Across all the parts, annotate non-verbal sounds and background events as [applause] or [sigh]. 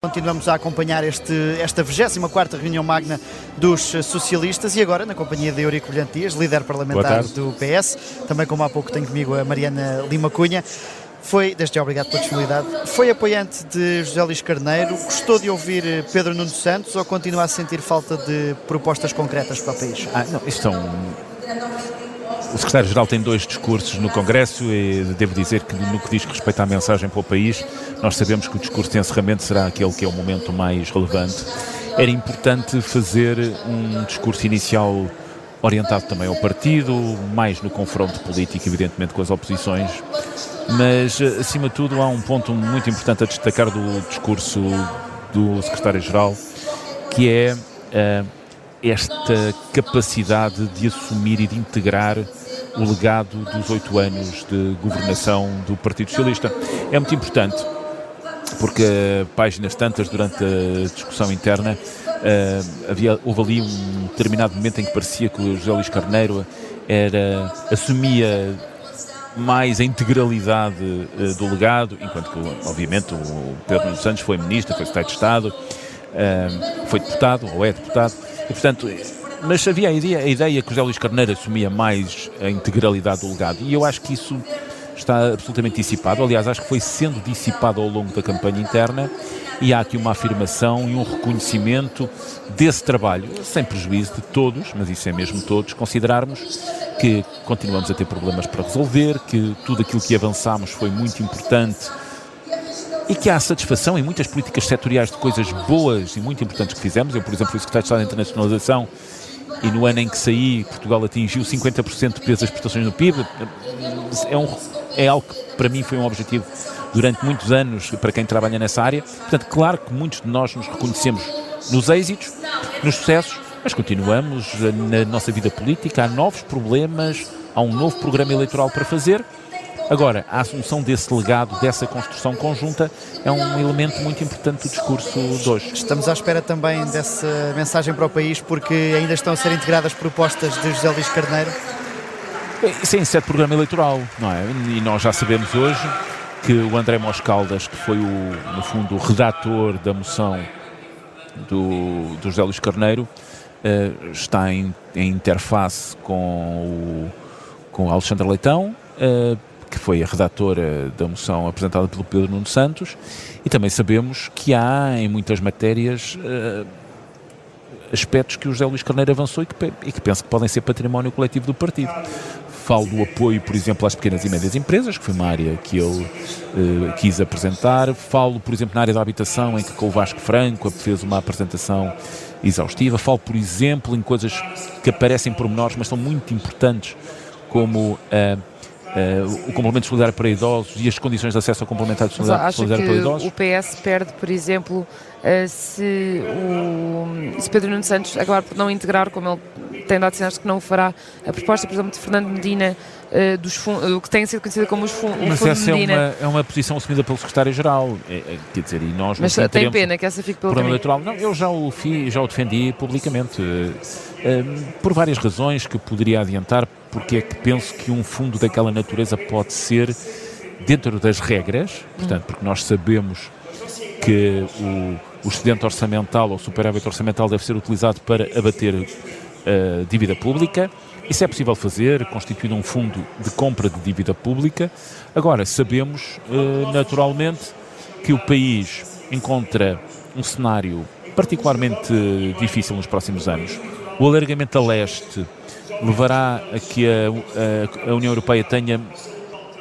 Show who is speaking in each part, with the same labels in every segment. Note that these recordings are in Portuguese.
Speaker 1: Continuamos a acompanhar este, esta 24 reunião magna dos socialistas e agora na companhia de Eurico Brilhante Dias, líder parlamentar do PS, também como há pouco tenho comigo a Mariana Lima Cunha. Foi, desde já obrigado pela disponibilidade, foi apoiante de José Luís Carneiro, gostou de ouvir Pedro Nuno Santos ou continua a sentir falta de propostas concretas para o país?
Speaker 2: Ah, não, isto são o secretário-geral tem dois discursos no Congresso e devo dizer que no que diz respeito à mensagem para o país, nós sabemos que o discurso de encerramento será aquele que é o momento mais relevante. Era importante fazer um discurso inicial orientado também ao partido, mais no confronto político, evidentemente, com as oposições, mas acima de tudo há um ponto muito importante a destacar do discurso do secretário-geral, que é uh, esta capacidade de assumir e de integrar o legado dos oito anos de governação do Partido Socialista. É muito importante, porque páginas tantas durante a discussão interna uh, havia, houve ali um determinado momento em que parecia que o José Luís Carneiro era, assumia mais a integralidade uh, do legado, enquanto que, obviamente, o Pedro Santos foi ministro, foi secretário de Estado, uh, foi deputado, ou é deputado, e, portanto, mas havia a ideia, a ideia que José Luís Carneiro assumia mais a integralidade do legado e eu acho que isso está absolutamente dissipado. Aliás, acho que foi sendo dissipado ao longo da campanha interna e há aqui uma afirmação e um reconhecimento desse trabalho, sem prejuízo de todos, mas isso é mesmo todos, considerarmos que continuamos a ter problemas para resolver, que tudo aquilo que avançámos foi muito importante e que há satisfação em muitas políticas setoriais de coisas boas e muito importantes que fizemos. Eu, por exemplo, fui secretário de Estado de Internacionalização e no ano em que saí, Portugal atingiu 50% de peso das exportações no PIB. É, um, é algo que para mim foi um objetivo durante muitos anos para quem trabalha nessa área. Portanto, claro que muitos de nós nos reconhecemos nos êxitos, nos sucessos, mas continuamos na nossa vida política, há novos problemas, há um novo programa eleitoral para fazer Agora, a assunção desse legado, dessa construção conjunta, é um elemento muito importante do discurso de hoje.
Speaker 1: Estamos à espera também dessa mensagem para o país, porque ainda estão a ser integradas propostas de José Luís Carneiro.
Speaker 2: Isso é inseto programa eleitoral, não é? E nós já sabemos hoje que o André Moscaldas, que foi, o, no fundo, o redator da moção do, do José Luís Carneiro, uh, está em, em, interface com o, com Alexandre Leitão, uh, que foi a redatora da moção apresentada pelo Pedro Nuno Santos, e também sabemos que há em muitas matérias uh, aspectos que o José Luís Carneiro avançou e que, e que penso que podem ser património coletivo do partido. Falo do apoio, por exemplo, às pequenas e médias empresas, que foi uma área que ele uh, quis apresentar. Falo, por exemplo, na área da habitação, em que com o Vasco Franco fez uma apresentação exaustiva. Falo, por exemplo, em coisas que aparecem por menores, mas são muito importantes, como uh, Uh, o complemento solidário para idosos e as condições de acesso ao complemento solidário, solidário para idosos?
Speaker 3: o PS perde, por exemplo, uh, se, o, se Pedro Nuno Santos acabar por não integrar, como ele tem dado sinais que não o fará, a proposta, por exemplo, de Fernando Medina uh, dos o que tem sido conhecida como os fundos
Speaker 2: Mas essa é uma, é uma posição assumida pelo secretário-geral, é, é, quer dizer, e nós...
Speaker 3: Mas tem pena que essa fique pelo caminho.
Speaker 2: eleitoral. Não, eu já o, fiz, já o defendi publicamente, por várias razões que poderia adiantar, porque é que penso que um fundo daquela natureza pode ser dentro das regras, portanto, porque nós sabemos que o, o excedente orçamental ou o superávit orçamental deve ser utilizado para abater a uh, dívida pública. Isso é possível fazer, constituindo um fundo de compra de dívida pública. Agora, sabemos uh, naturalmente que o país encontra um cenário particularmente difícil nos próximos anos. O alargamento a leste levará a que a, a, a União Europeia tenha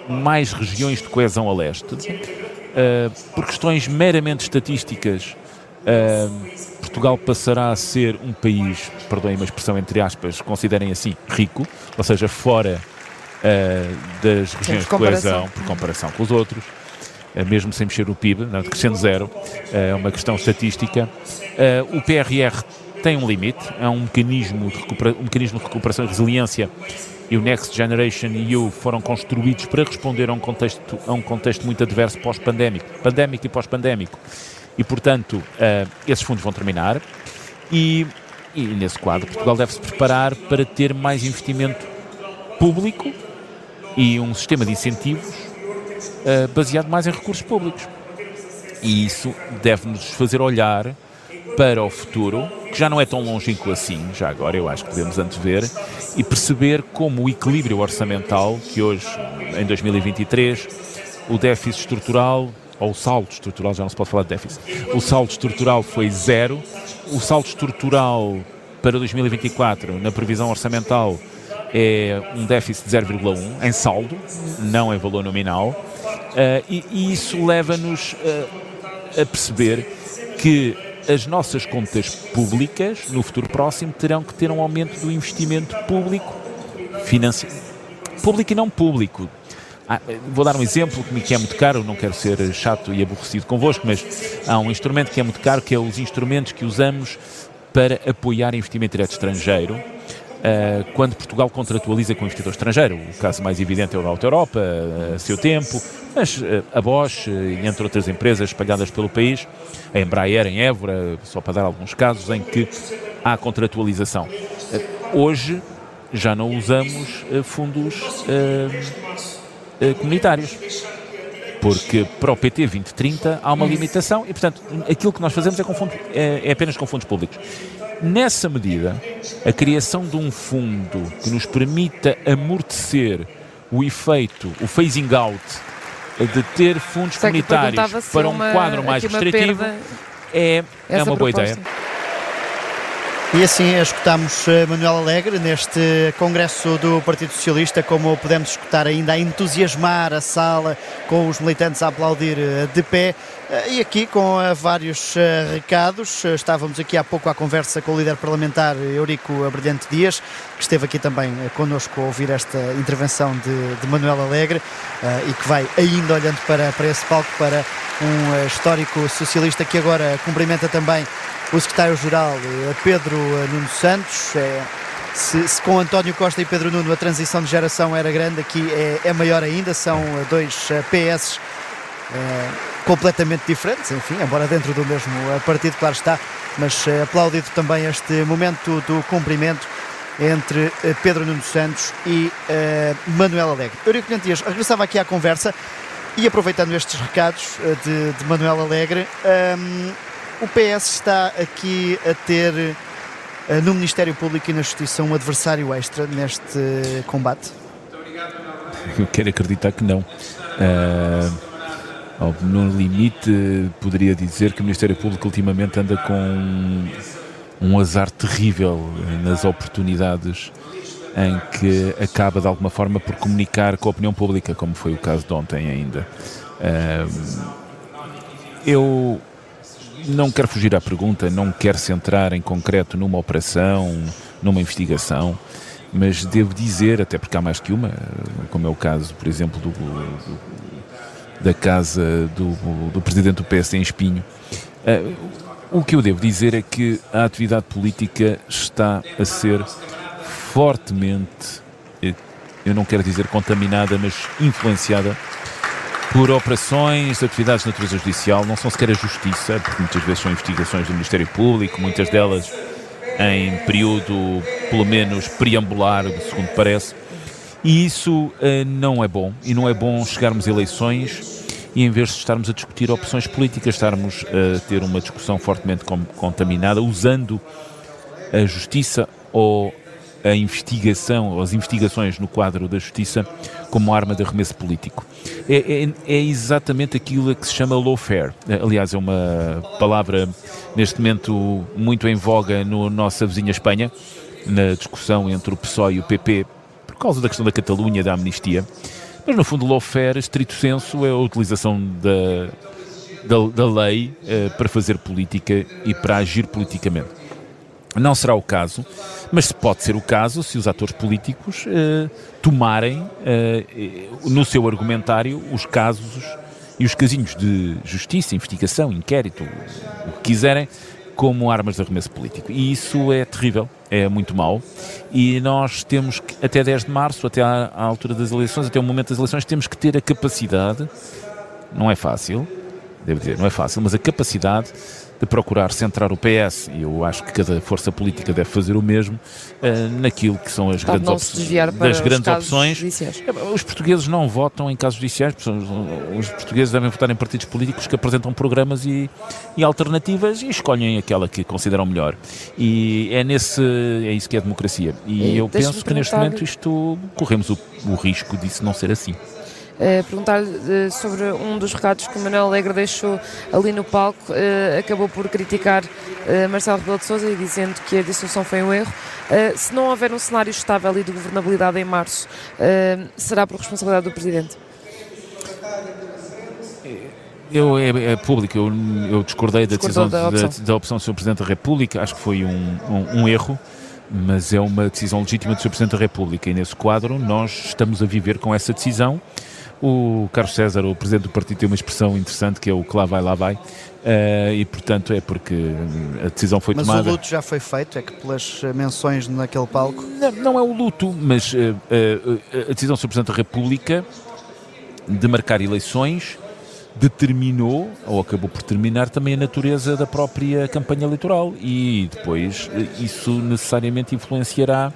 Speaker 2: mais regiões de coesão a leste. Uh, por questões meramente estatísticas, uh, Portugal passará a ser um país, perdoem uma expressão entre aspas, considerem assim, rico, ou seja, fora uh, das regiões de coesão, por comparação com os outros, mesmo sem mexer o PIB, não, crescendo zero, é uma questão estatística. o PRR tem um limite, é um mecanismo de, recupera um mecanismo de recuperação e resiliência e o Next Generation EU foram construídos para responder a um contexto, a um contexto muito adverso pós-pandémico, pandémico e pós-pandémico. E, portanto, uh, esses fundos vão terminar e, e, nesse quadro, Portugal deve se preparar para ter mais investimento público e um sistema de incentivos uh, baseado mais em recursos públicos. E isso deve-nos fazer olhar para o futuro, que já não é tão longínquo assim, já agora eu acho que podemos antever, e perceber como o equilíbrio orçamental, que hoje, em 2023, o déficit estrutural, ou o saldo estrutural, já não se pode falar de déficit, o saldo estrutural foi zero, o saldo estrutural para 2024, na previsão orçamental, é um déficit de 0,1 em saldo, não em valor nominal, uh, e, e, isso leva-nos uh, a perceber que as nossas contas públicas, no futuro próximo, terão que ter um aumento do investimento público, financeiro, público e não público. Ah, vou dar um exemplo que me é muito caro, não quero ser chato e aborrecido convosco, mas há um instrumento que é muito caro, que é os instrumentos que usamos para apoiar investimento direto estrangeiro, quando Portugal contratualiza com o investidor estrangeiro. O caso mais evidente é o da Alta Europa, uh, a seu tempo, mas uh, a Bosch, entre outras empresas espalhadas pelo país, a Embraer em Évora, só para dar alguns casos em que há contratualização. hoje já não usamos fundos comunitários porque para o PT 2030 há uma limitação e, portanto, aquilo que nós fazemos é, com é, é apenas com fundos públicos. Nessa medida, a criação de um fundo que nos permita amortecer o efeito, o phasing out, de ter fundos comunitários para um uma, quadro mais restritivo, é, é uma boa ideia.
Speaker 1: E assim escutamos eh, Manuel Alegre neste congresso do Partido Socialista, como podemos escutar ainda a entusiasmar a sala com os militantes a aplaudir eh, de pé. Eh, e aqui com vários recados, estávamos aqui há pouco à conversa com o líder parlamentar Eurico Abrilhante Dias, que esteve aqui também connosco a ouvir esta intervenção de, de Manuel Alegre e que vai ainda olhando para, para esse palco para um histórico socialista que agora cumprimenta também o secretário-geral eh, Pedro eh, Nuno Santos. É, se, se, com António Costa e Pedro Nuno a transição de geração era grande, aqui é, é maior ainda, são dois PS é, completamente diferentes, enfim, embora dentro do mesmo partido, claro está, mas aplaudido também este momento do cumprimento entre Pedro Nuno Santos e Manuel Alegre. Eurico Dias regressava aqui à conversa e aproveitando estes recados de, de Manuel Alegre, um, o PS está aqui a ter eh, no Ministério Público e na Justiça um adversário extra neste combate?
Speaker 2: Eu [laughs] quero acreditar que não. Uh, no limite, poderia dizer que o Ministério Público ultimamente anda com um azar terrível nas oportunidades em que acaba de alguma forma por comunicar com a opinião pública, como foi o caso de ontem ainda. Uh, eu não quero fugir à pergunta, não quero centrar em concreto numa operação, numa investigação, mas devo dizer, até porque há mais que uma, como é o caso, por exemplo, do, do, da casa do, do, presidente do PS em Espinho, uh, o que eu devo dizer é que a atividade política está a ser fortemente, eh, eu não quero dizer contaminada, mas influenciada por operações, atividades de natureza judicial, não são sequer a justiça, porque muitas vezes são investigações do Ministério Público, muitas delas em período, pelo menos, preambular, segundo parece. E isso uh, não é bom. E não é bom chegarmos a eleições e, em vez de estarmos a discutir opções políticas, estarmos a ter uma discussão fortemente contaminada, usando a justiça ou a investigação, ou as investigações no quadro da justiça como arma de arremesso político. É, é, é, exatamente aquilo que se chama lawfare. Aliás, é uma palavra neste momento muito em voga no nossa vizinha Espanha, na discussão entre o PSOE e o PP, por causa da questão da Catalunha, da amnistia. Mas no fundo, lawfare, estrito senso, é a utilização da, da, da lei uh, para fazer política e para agir politicamente. Não será o caso, mas pode ser o caso se os atores políticos eh, tomarem eh, no seu argumentário os casos e os casinhos de justiça, investigação, inquérito, o que quiserem, como armas de arremesso político. E isso é terrível, é muito mau. E nós temos que, até 10 de março, até à, à altura das eleições, até o momento das eleições, temos que ter a capacidade, não é fácil, devo dizer, não é fácil, mas a capacidade de procurar centrar o PS, e eu acho que cada força política deve fazer o mesmo, uh, naquilo que são as
Speaker 3: Está
Speaker 2: grandes, op das grandes opções.
Speaker 3: Judiciais.
Speaker 2: Os portugueses não votam em casos judiciais, os portugueses devem votar em partidos políticos que apresentam programas e, e alternativas e escolhem aquela que consideram melhor. E é nesse é isso que é democracia. E, e eu penso que neste momento isto corremos o, o risco disso não ser assim.
Speaker 3: Uh, perguntar-lhe uh, sobre um dos recados que o Manuel Alegre deixou ali no palco, uh, acabou por criticar Marcelo Rebelo de Sousa e dizendo que a dissolução foi um erro. se não houver um cenário estável e de governabilidade em março, será por responsabilidade do Presidente?
Speaker 2: Eu, é, é público, eu, eu discordei da decisão da opção. Da, da opção do Sr. Presidente da República, acho que foi um, um, um erro mas é uma decisão legítima do Sr. Presidente da República e nesse quadro nós estamos a viver com essa decisão o Carlos César, o presidente do partido, tem uma expressão interessante que é o que lá vai, lá vai. Uh, e portanto é porque a decisão foi
Speaker 1: mas
Speaker 2: tomada.
Speaker 1: Mas o luto já foi feito, é que pelas menções naquele palco?
Speaker 2: Não, não é o luto, mas uh, uh, a decisão do Presidente da República de marcar eleições determinou, ou acabou por terminar, também a natureza da própria campanha eleitoral e depois isso necessariamente influenciará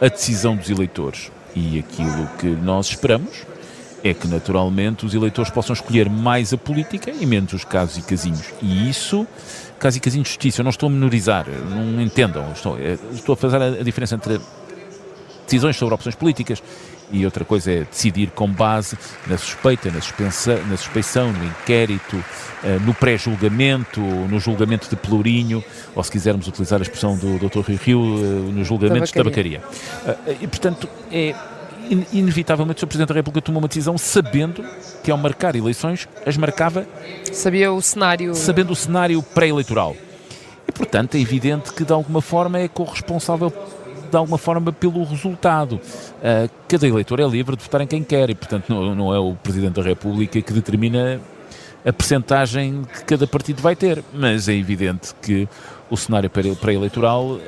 Speaker 2: a decisão dos eleitores. E aquilo que nós esperamos é que naturalmente os eleitores possam escolher mais a política e menos os casos e casinhos. E isso, casos e casinhos de justiça, eu não estou a menorizar, não entendam, estou, é, estou a fazer a, diferença entre decisões sobre opções políticas e outra coisa é decidir com base na suspeita, na suspensão, na suspeição, no inquérito, eh, no pré-julgamento, no julgamento de pelourinho, ou se quisermos utilizar a expressão do Dr. Rio Rio, eh, no julgamento de tabacaria. Eh, e, portanto, é inevitavelmente o Sr. Presidente da República tomou uma decisão sabendo que ao marcar eleições as marcava
Speaker 3: sabia o cenário
Speaker 2: sabendo o cenário pré-eleitoral e portanto é evidente que de alguma forma é corresponsável de alguma forma pelo resultado uh, cada eleitor é livre de votar em quem quer e portanto não, não é o Presidente da República que determina a percentagem que cada partido vai ter mas é evidente que o cenário pré-eleitoral uh,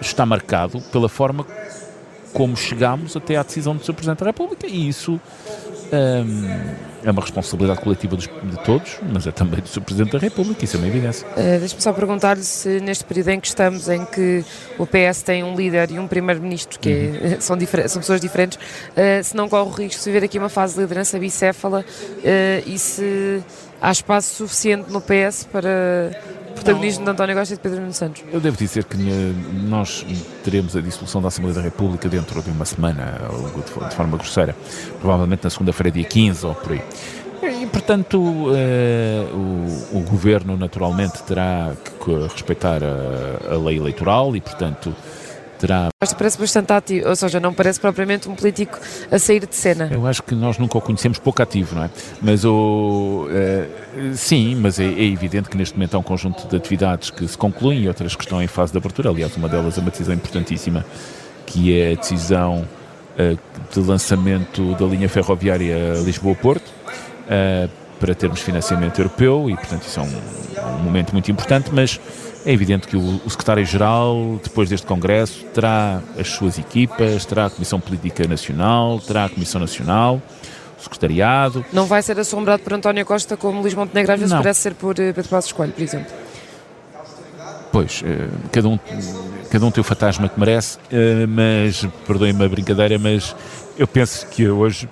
Speaker 2: está marcado pela forma como chegámos até à decisão do Sr. Presidente da República e isso um, é uma responsabilidade coletiva dos, de todos, mas é também do Sr. Presidente da República, isso é uma evidência.
Speaker 3: Uh, Deixe-me só perguntar-lhe se neste período em que estamos, em que o PS tem um líder e um primeiro-ministro, que uhum. é, [laughs] são, são, pessoas diferentes, uh, se não corre o risco de haver aqui uma fase de liderança bicéfala uh, e se há espaço suficiente no PS para protagonismo de António Costa e de Pedro Nuno Santos.
Speaker 2: Eu devo dizer que nós teremos a dissolução da Assembleia da República dentro de uma semana, de forma grosseira, provavelmente na segunda-feira, dia 15 ou por aí. E, portanto, uh, o, o, Governo naturalmente terá que respeitar a, a lei eleitoral e, portanto, terá.
Speaker 3: Isto parece bastante ativo, ou seja, não parece propriamente um político a sair de cena.
Speaker 2: Eu acho que nós nunca o conhecemos pouco ativo, não é? Mas o. Uh, sim, mas é, é, evidente que neste momento há um conjunto de atividades que se concluem e outras que estão em fase de abertura. Aliás, uma delas é uma decisão importantíssima, que é a decisão uh, de lançamento da linha ferroviária Lisboa-Porto. Uh, para termos financiamento europeu e, portanto, isso é um, um momento muito importante, mas é evidente que o, o secretário-geral, depois deste Congresso, terá as suas equipas, terá a Comissão Política Nacional, terá a Comissão Nacional, o secretariado.
Speaker 3: Não vai ser assombrado por António Costa como Luís Montenegro às vezes Não. parece ser por uh, Pedro Passos Coelho, por exemplo.
Speaker 2: Pois, uh, cada um cada um tem o fantasma que merece, uh, mas, perdoem-me a brincadeira, mas eu penso que hoje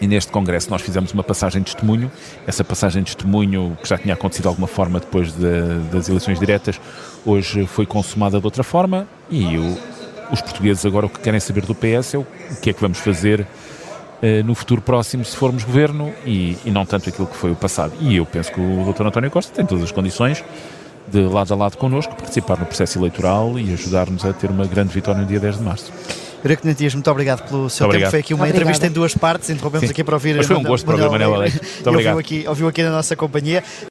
Speaker 2: e neste congresso nós fizemos uma passagem de testemunho. Essa passagem de testemunho, que já tinha acontecido de alguma forma depois de, das eleições diretas, hoje foi consumada de outra forma. E os portugueses agora o que querem saber do PS é o, o que é que vamos fazer uh, no futuro próximo se formos governo e, e, não tanto aquilo que foi o passado. E eu penso que o Dr. António Costa tem todas as condições de lado a lado connosco participar no processo eleitoral e ajudar-nos a ter uma grande vitória no dia 10 de março.
Speaker 1: Eurico Natias, muito obrigado pelo seu tempo. Foi aqui uma Obrigada. entrevista em duas partes, interrompemos Sim. aqui para ouvir.
Speaker 2: Mas foi um gosto para o Manuel Alex. Muito obrigado.
Speaker 1: Ouviu aqui, ouviu aqui na nossa companhia.